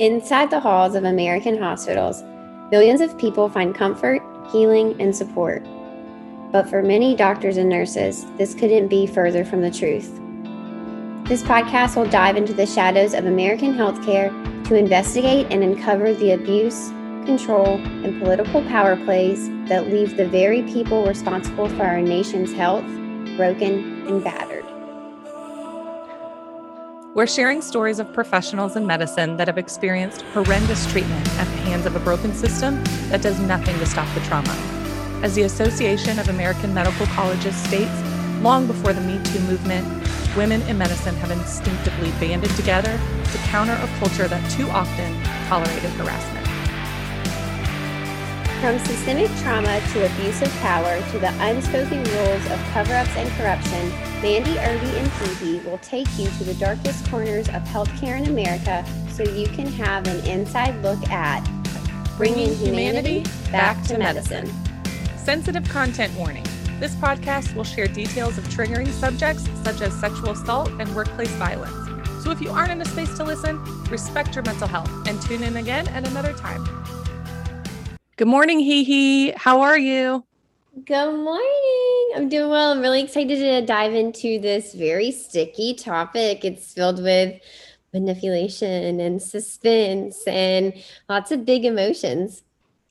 Inside the halls of American hospitals, millions of people find comfort, healing, and support. But for many doctors and nurses, this couldn't be further from the truth. This podcast will dive into the shadows of American healthcare to investigate and uncover the abuse, control, and political power plays that leave the very people responsible for our nation's health broken and battered. We're sharing stories of professionals in medicine that have experienced horrendous treatment at the hands of a broken system that does nothing to stop the trauma. As the Association of American Medical Colleges states, long before the Me Too movement, women in medicine have instinctively banded together to counter a culture that too often tolerated harassment. From systemic trauma to abuse of power to the unspoken rules of cover ups and corruption, Mandy Irby and Phoebe will take you to the darkest corners of healthcare in America so you can have an inside look at bringing humanity back to medicine. Sensitive content warning. This podcast will share details of triggering subjects such as sexual assault and workplace violence. So if you aren't in a space to listen, respect your mental health and tune in again at another time. Good morning, Hee Hee. How are you? Good morning. I'm doing well. I'm really excited to dive into this very sticky topic. It's filled with manipulation and suspense and lots of big emotions.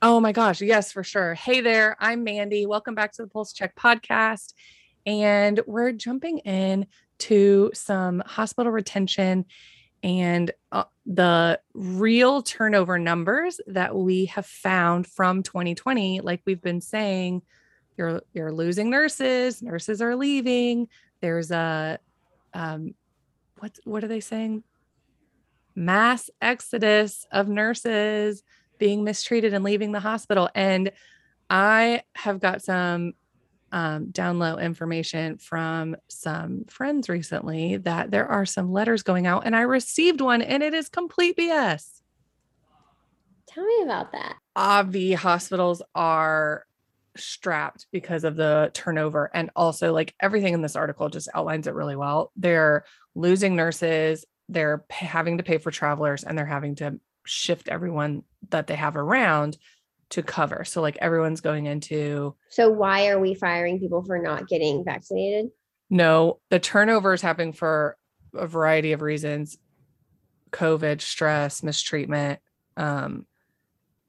Oh my gosh. Yes, for sure. Hey there. I'm Mandy. Welcome back to the Pulse Check podcast. And we're jumping in to some hospital retention and uh, the real turnover numbers that we have found from 2020 like we've been saying you're you're losing nurses nurses are leaving there's a um what what are they saying? Mass exodus of nurses being mistreated and leaving the hospital and i have got some um, download information from some friends recently that there are some letters going out, and I received one, and it is complete BS. Tell me about that. Obvi hospitals are strapped because of the turnover, and also like everything in this article just outlines it really well. They're losing nurses, they're having to pay for travelers, and they're having to shift everyone that they have around to cover. So like everyone's going into So why are we firing people for not getting vaccinated? No, the turnover is happening for a variety of reasons. COVID, stress, mistreatment, um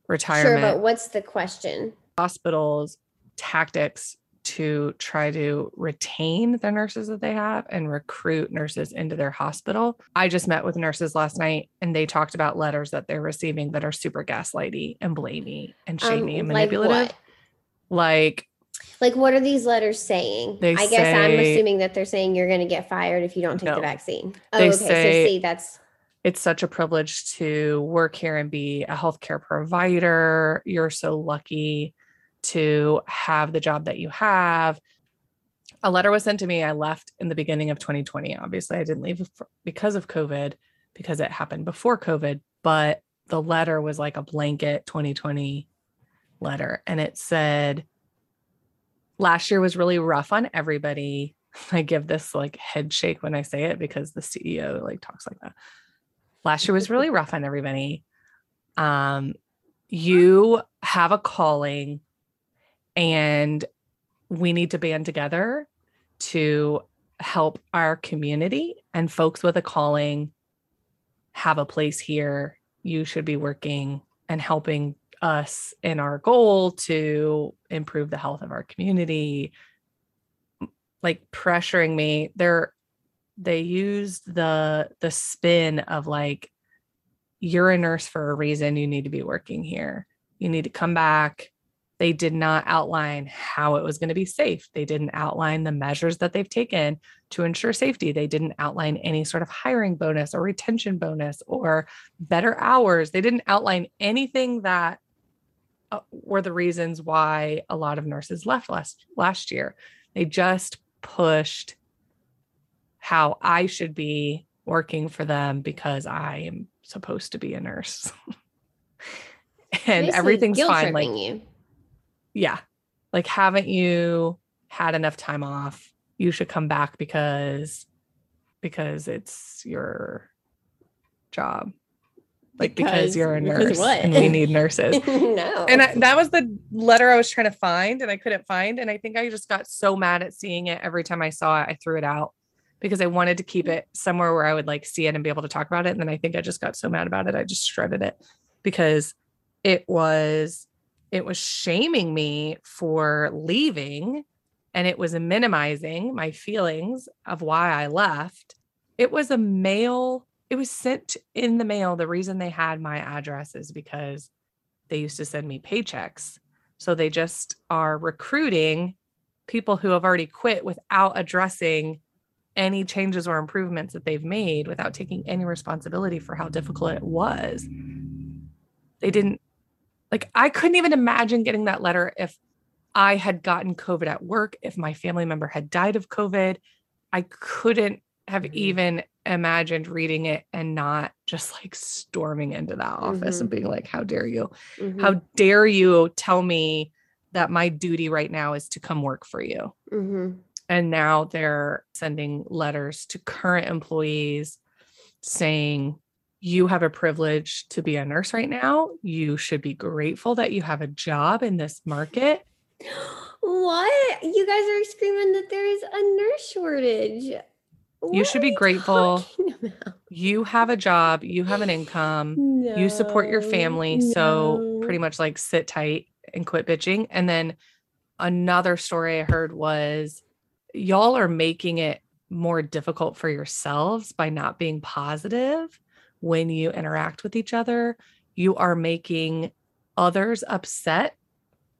retirement. Sure, but what's the question? Hospitals tactics to try to retain the nurses that they have and recruit nurses into their hospital. I just met with nurses last night and they talked about letters that they're receiving that are super gaslighty and blamey and shamey um, and manipulative. Like, like what are these letters saying? I guess say, I'm assuming that they're saying you're going to get fired if you don't take no, the vaccine. Oh, okay. Say, so see, that's it's such a privilege to work here and be a healthcare provider. You're so lucky to have the job that you have. A letter was sent to me. I left in the beginning of 2020. Obviously, I didn't leave because of COVID, because it happened before COVID, but the letter was like a blanket 2020 letter. And it said, last year was really rough on everybody. I give this like head shake when I say it because the CEO like talks like that. Last year was really rough on everybody. Um, you have a calling and we need to band together to help our community and folks with a calling have a place here. You should be working and helping us in our goal to improve the health of our community. Like pressuring me they're they used the the spin of like you're a nurse for a reason. You need to be working here. You need to come back they did not outline how it was going to be safe. They didn't outline the measures that they've taken to ensure safety. They didn't outline any sort of hiring bonus or retention bonus or better hours. They didn't outline anything that uh, were the reasons why a lot of nurses left last last year. They just pushed how I should be working for them because I am supposed to be a nurse. and Basically everything's fine like you yeah, like haven't you had enough time off? You should come back because because it's your job. like because, Because- you're a nurse and we need nurses. no. and I, that was the letter I was trying to find and I couldn't find. And I think I just got so mad at seeing it every time I saw it, I threw it out because I wanted to keep it somewhere where I would like see it and be able to talk about it. And then I think I just got so mad about it, I just shredded it because it was it was shaming me for leaving and it was minimizing my feelings of why I left. It was a mail, it was sent in the mail. The reason they had my address is because they used to send me paychecks. So they just are recruiting people who have already quit without addressing any changes or improvements that they've made without taking any responsibility for how difficult it was. They didn't like I couldn't even imagine getting that letter if I had gotten COVID at work, if my family member had died of COVID. I couldn't have Mhm. even imagined reading it and not just like storming into that office and being like, How dare you? Mhm. How dare you tell me that my duty right now is to come work for you? Mhm. And now they're sending letters to current employees saying, You have a privilege to be a nurse right now. You should be grateful that you have a job in this market. What? You guys are screaming that there is a nurse shortage. You should be grateful. You have a job, you have an income, you support your No, family. So, pretty much like sit tight and quit bitching. And then another story I heard was y'all are making it more difficult for yourselves by not being positive when you interact with each other. You are making others upset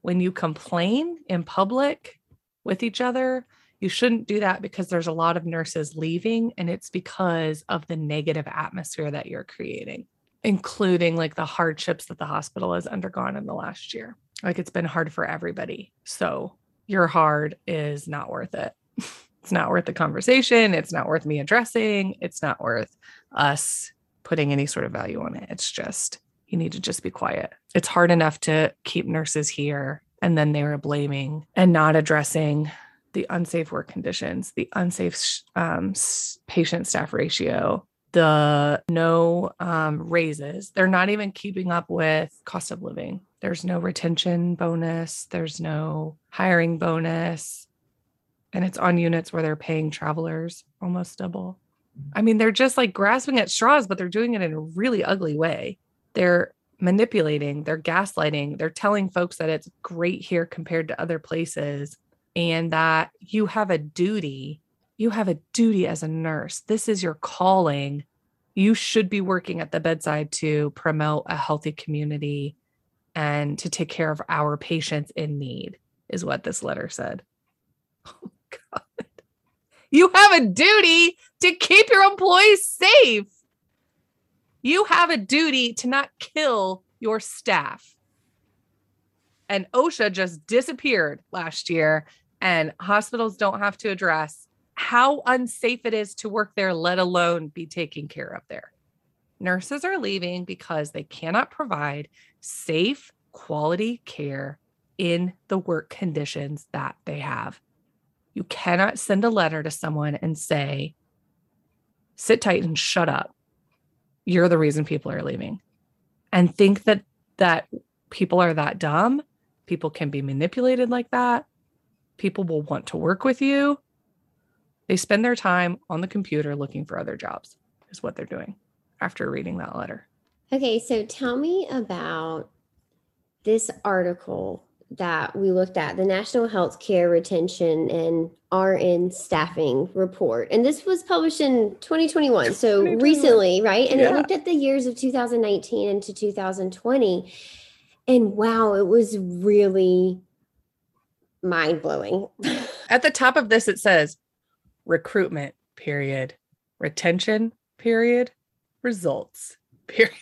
when you complain in public with each other. You shouldn't do that because there's a lot of nurses leaving, and it's because of the negative atmosphere that you're creating, including like the hardships that the hospital has undergone in the last year. Like it's been hard for everybody. So your hard is not worth it. it's not worth the conversation. It's not worth me addressing. It's not worth us putting any sort of value on it. It's just, you need to just be quiet. It's hard enough to keep nurses here. And then they were blaming and not addressing the unsafe work conditions, the unsafe um, patient staff ratio, the no um, raises. They're not even keeping up with cost of living. There's no retention bonus. There's no hiring bonus. And it's on units where they're paying travelers almost double. I mean, they're just like grasping at straws, but they're doing it in a really ugly way. They're manipulating, they're gaslighting, they're telling folks that it's great here compared to other places and that you have a duty. You have a duty as a nurse. This is your calling. You should be working at the bedside to promote a healthy community and to take care of our patients in need, is what this letter said. Oh, God. You have a duty to keep your employees safe. You have a duty to not kill your staff. And OSHA just disappeared last year, and hospitals don't have to address how unsafe it is to work there, let alone be taken care of there. Nurses are leaving because they cannot provide safe, quality care in the work conditions that they have. You cannot send a letter to someone and say, sit tight and shut up. You're the reason people are leaving. And think that that people are that dumb. People can be manipulated like that. People will want to work with you. They spend their time on the computer looking for other jobs, is what they're doing after reading that letter. Okay, so tell me about this article that we looked at the National Healthcare Retention and RN Staffing Report. And this was published in 2021, so 2021. recently, right? And it looked at the years of 2019 into 2020. And wow, it was really mind blowing. At the top of this, it says recruitment, period, retention, period, results, period.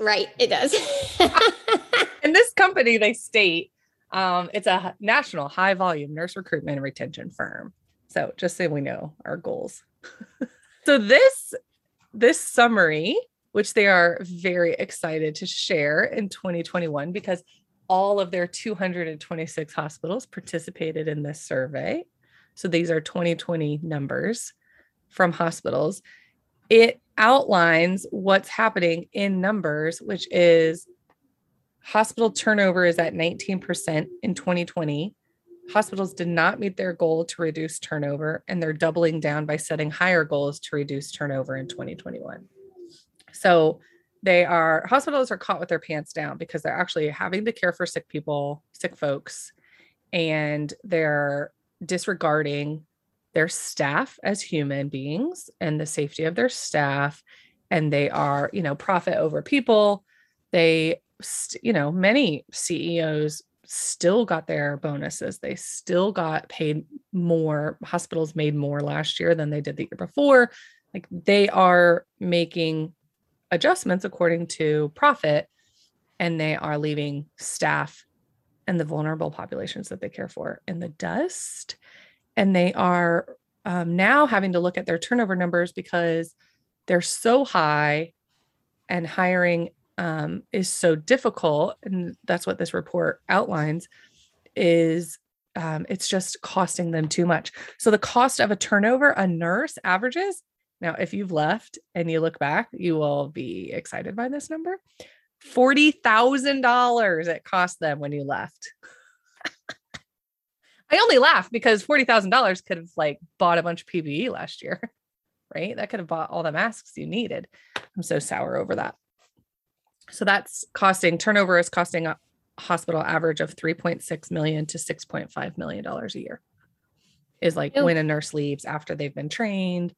right, it does. And this company, they state um, it's a national high volume nurse recruitment and retention firm. So just so we know our goals. so this this summary, which they are very excited to share in 2021, because all of their 226 hospitals participated in this survey. So these are 2020 numbers from hospitals. It outlines what's happening in numbers, which is hospital turnover is at 19% in 2020. Hospitals did not meet their goal to reduce turnover, and they're doubling down by setting higher goals to reduce turnover in 2021. So they are hospitals are caught with their pants down because they're actually having to care for sick people, sick folks, and they're disregarding their staff as human beings and the safety of their staff and they are you know profit over people they you know many ceos still got their bonuses. They still got paid more hospitals made more last year than they did the year before. Like they are making adjustments according to profit and they are leaving staff and the vulnerable populations that they care for in the dust. And they are um, now having to look at their turnover numbers because they're so high and hiring um, is so difficult and that's what this report outlines is um, it's just costing them too much so the cost of a turnover a nurse averages now if you've left and you look back you will be excited by this number $40000 it cost them when you left I only laugh because forty thousand dollars could have like bought a bunch of PPE last year, right? That could have bought all the masks you needed. I'm so sour over that. So that's costing turnover is costing a hospital average of 3.6 million to 6.5 million dollars a year. Is like when a nurse leaves after they've been trained.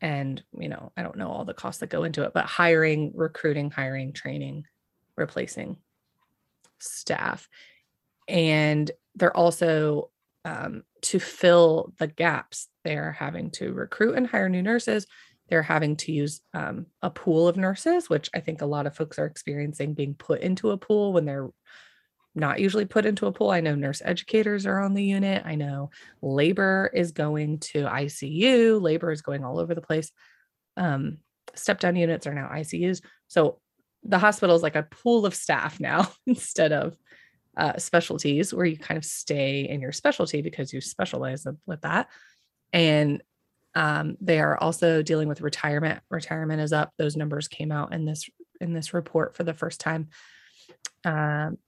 And you know, I don't know all the costs that go into it, but hiring, recruiting, hiring, training, replacing staff. And they're also um, to fill the gaps. They're having to recruit and hire new nurses. They're having to use um, a pool of nurses, which I think a lot of folks are experiencing being put into a pool when they're not usually put into a pool. I know nurse educators are on the unit. I know labor is going to ICU, labor is going all over the place. Um, step down units are now ICUs. So the hospital is like a pool of staff now instead of uh, specialties where you kind of stay in your specialty because you specialize with that. And um, they are also dealing with retirement. Retirement is up. Those numbers came out in this in this report for the first time. Um,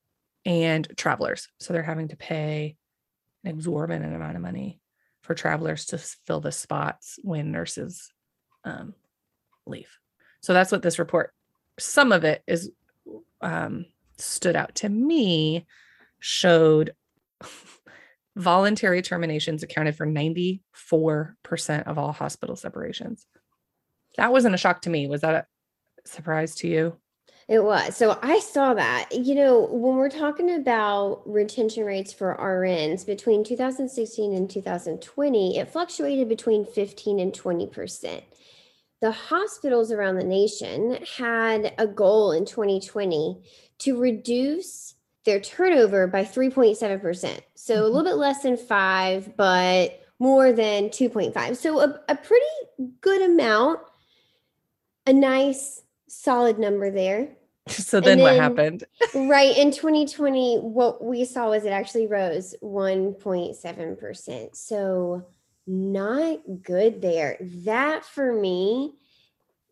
and travelers, so they're having to pay an exorbitant amount of money for travelers to fill the spots when nurses um, leave. So that's what this report. Some of it is um, stood out to me showed voluntary terminations accounted for 94% of all hospital separations. That wasn't a shock to me. Was that a surprise to you? It was. So I saw that. You know, when we're talking about retention rates for RNs between 2016 and 2020, it fluctuated between 15 and 20% the hospitals around the nation had a goal in 2020 to reduce their turnover by 3.7%. So mm-hmm. a little bit less than five, but more than 2.5. So a, a pretty good amount, a nice solid number there. So then, then, what happened? right in 2020, what we saw was it actually rose 1.7%. So not good there. That for me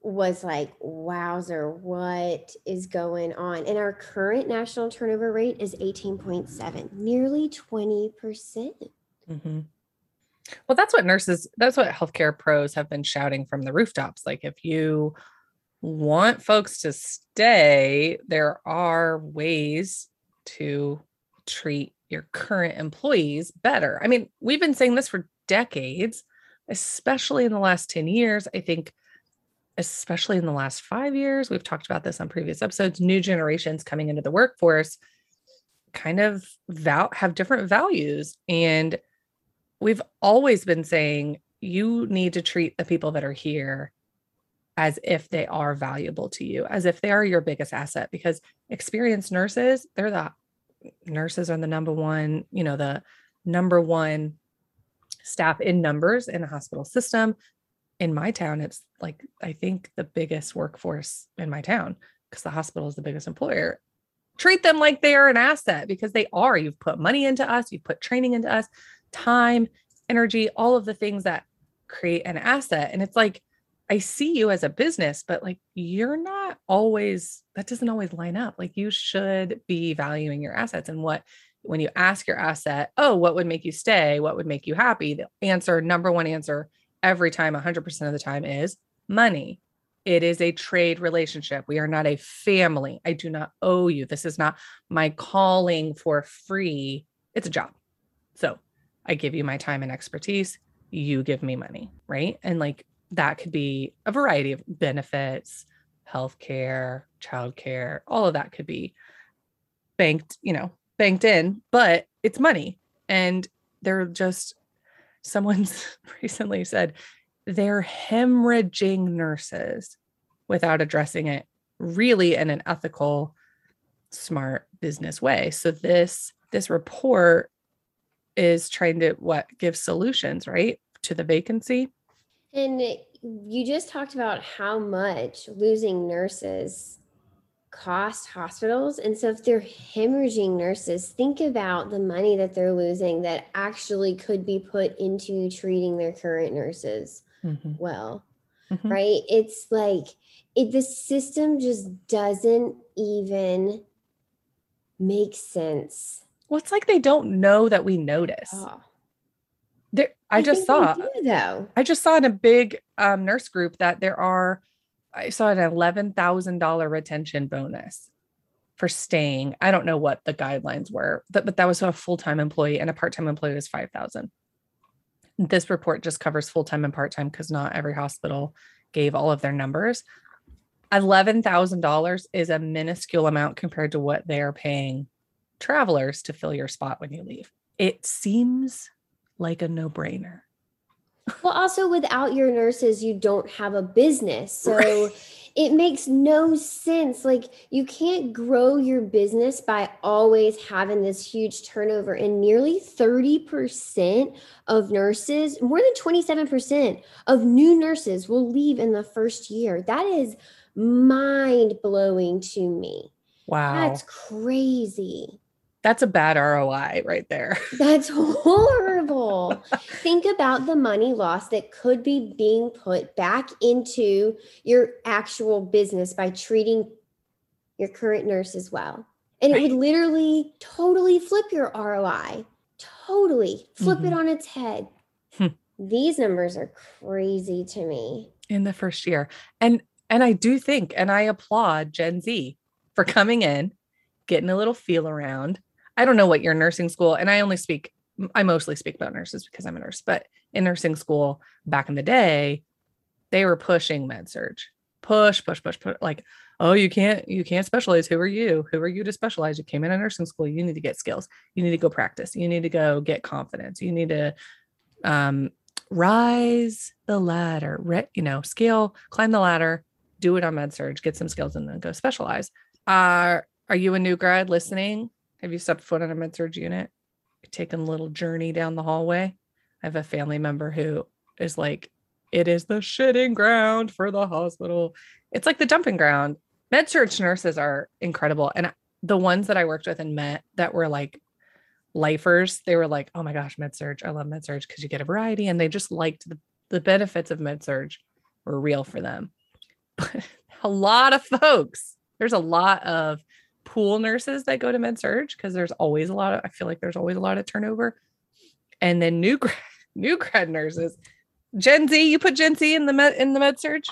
was like, wowzer, what is going on? And our current national turnover rate is 18.7, nearly 20%. Mm-hmm. Well, that's what nurses, that's what healthcare pros have been shouting from the rooftops. Like, if you want folks to stay, there are ways to treat your current employees better. I mean, we've been saying this for decades, especially in the last 10 years. I think, especially in the last five years, we've talked about this on previous episodes, new generations coming into the workforce kind of have different values. And we've always been saying you need to treat the people that are here as if they are valuable to you, as if they are your biggest asset, because experienced nurses, they're the nurses are the number one, you know, the number one staff in numbers in a hospital system. In my town, it's like I think the biggest workforce in my town because the hospital is the biggest employer. Treat them like they are an asset because they are. You've put money into us, you've put training into us, time, energy, all of the things that create an asset. And it's like I see you as a business, but like you're not always, that doesn't always line up. Like you should be valuing your assets and what, when you ask your asset, oh, what would make you stay? What would make you happy? The answer, number one answer every time, 100% of the time is money. It is a trade relationship. We are not a family. I do not owe you. This is not my calling for free. It's a job. So I give you my time and expertise. You give me money. Right. And like that could be a variety of benefits, healthcare, childcare, all of that could be banked, you know, banked in, but it's money. And they're just, someone's recently said they're hemorrhaging nurses without addressing it really in an ethical, smart business way. So this this report is trying to what give solutions, right, to the vacancy. And you just talked about how much losing nurses cost hospitals. And so if they're hemorrhaging nurses, think about the money that they're losing that actually could be put into treating their current nurses mm-hmm. well. Mm-hmm. Right? It's like it the system just doesn't even make sense. Well, it's like they don't know that we notice. Oh. There, I, I just saw do, though. I just saw in a big um, nurse group that there are I saw an $11,000 retention bonus for staying. I don't know what the guidelines were, but, but that was a full-time employee and a part-time employee was 5,000. This report just covers full-time and part-time because not every hospital gave all of their numbers. $11,000 is a minuscule amount compared to what they are paying travelers to fill your spot when you leave. It seems like a no-brainer. Well, also without your nurses, you don't have a business. So right. it makes no sense. Like you can't grow your business by always having this huge turnover. And nearly 30% of nurses, more than 27% of new nurses will leave in the first year. That is mind blowing to me. Wow. That's crazy. That's a bad ROI right there. That's horrible. Think about the money loss that could be being put back into your actual business by treating your current nurse as well. And right. it would literally totally flip your ROI. Totally flip mm-hmm. it on its head. Hmm. These numbers are crazy to me. In the first year. And and I do think and I applaud Gen Z for coming in, getting a little feel around, I don't know what your nursing school, and I only speak, I mostly speak about nurses because I'm a nurse, but in nursing school back in the day, they were pushing med surg, push, push, push, push. Like, oh, you can't, you can't specialize. Who are you? Who are you to specialize? You came in a nursing school. You need to get skills. You need to go practice. You need to go get confidence. You need to um, rise the ladder, re- you know, scale, climb the ladder, do it on med surg. get some skills, and then go specialize. Uh, are you a new grad listening? Have you stepped foot on a med surg unit? Taken a little journey down the hallway? I have a family member who is like, it is the shitting ground for the hospital. It's like the dumping ground. Med surg nurses are incredible. And the ones that I worked with and met that were like lifers, they were like, oh my gosh, med surg. I love med surg because you get a variety. And they just liked the, the benefits of med surg were real for them. But a lot of folks, there's a lot of pool nurses that go to med surg because there's always a lot of I feel like there's always a lot of turnover. And then new grad, new grad nurses. Gen Z, you put Gen Z in the med in the med surg.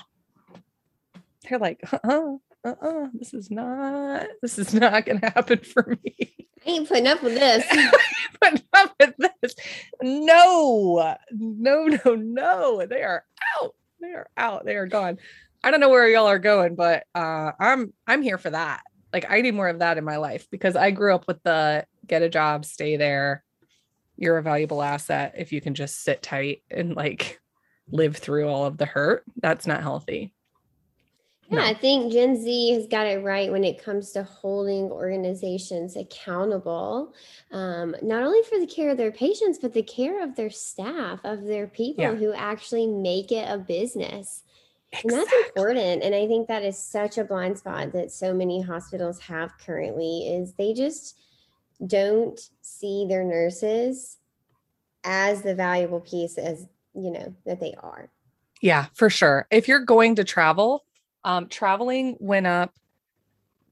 They're like, uh-uh, uh-uh, this is not this is not gonna happen for me. I ain't putting up with this. putting up with this. No, no, no, no. They are out. They are out. They are gone. I don't know where y'all are going, but uh, I'm I'm here for that like I need more of that in my life because I grew up with the get a job, stay there. You're a valuable asset if you can just sit tight and like live through all of the hurt. That's not healthy. Yeah, no. I think Gen Z has got it right when it comes to holding organizations accountable, um, not only for the care of their patients, but the care of their staff, of their people yeah. who actually make it a business. Exactly. And that's important. And I think that is such a blind spot that so many hospitals have currently is they just don't see their nurses as the valuable piece as, you know, that they are. Yeah, for sure. If you're going to travel, um, traveling went up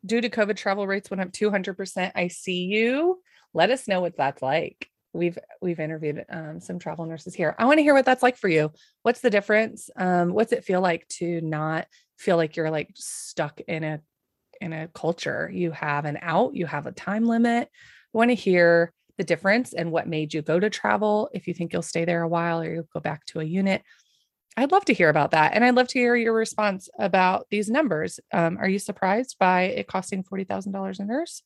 due to COVID. Travel rates went up 200%. I see you. Let us know what that's like. We've we've interviewed um, some travel nurses here. I want to hear what that's like for you. What's the difference? Um, what's it feel like to not feel like you're like stuck in a in a culture? You have an out. You have a time limit. I want to hear the difference and what made you go to travel. If you think you'll stay there a while or you'll go back to a unit, I'd love to hear about that. And I'd love to hear your response about these numbers. Um, are you surprised by it costing $40,000 a nurse?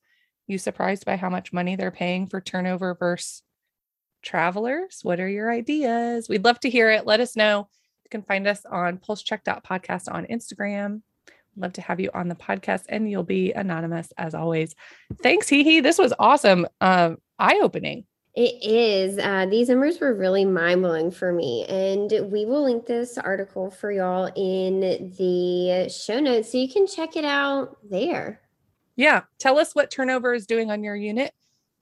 You surprised by how much money they're paying for turnover versus travelers? What are your ideas? We'd love to hear it. Let us know. You can find us on pulsecheck.podcast on Instagram. Love to have you on the podcast and you'll be anonymous as always. Thanks, Hee Hee. This was awesome. Uh, eye opening. It is. Uh, these numbers were really mind blowing for me. And we will link this article for y'all in the show notes so you can check it out there. Yeah. Tell us what turnover is doing on your unit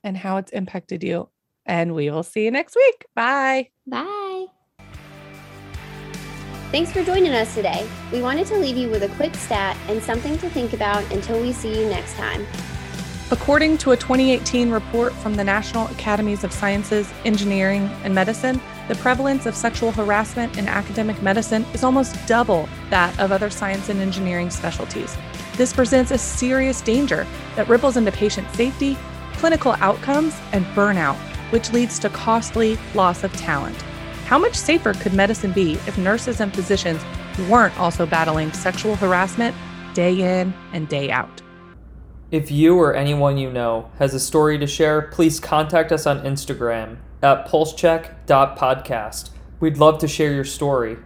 and how it's impacted you. And we will see you next week. Bye. Bye. Thanks for joining us today. We wanted to leave you with a quick stat and something to think about until we see you next time. According to a 2018 report from the National Academies of Sciences, Engineering, and Medicine, the prevalence of sexual harassment in academic medicine is almost double that of other science and engineering specialties. This presents a serious danger that ripples into patient safety, clinical outcomes, and burnout, which leads to costly loss of talent. How much safer could medicine be if nurses and physicians weren't also battling sexual harassment day in and day out? If you or anyone you know has a story to share, please contact us on Instagram at pulsecheck.podcast. We'd love to share your story.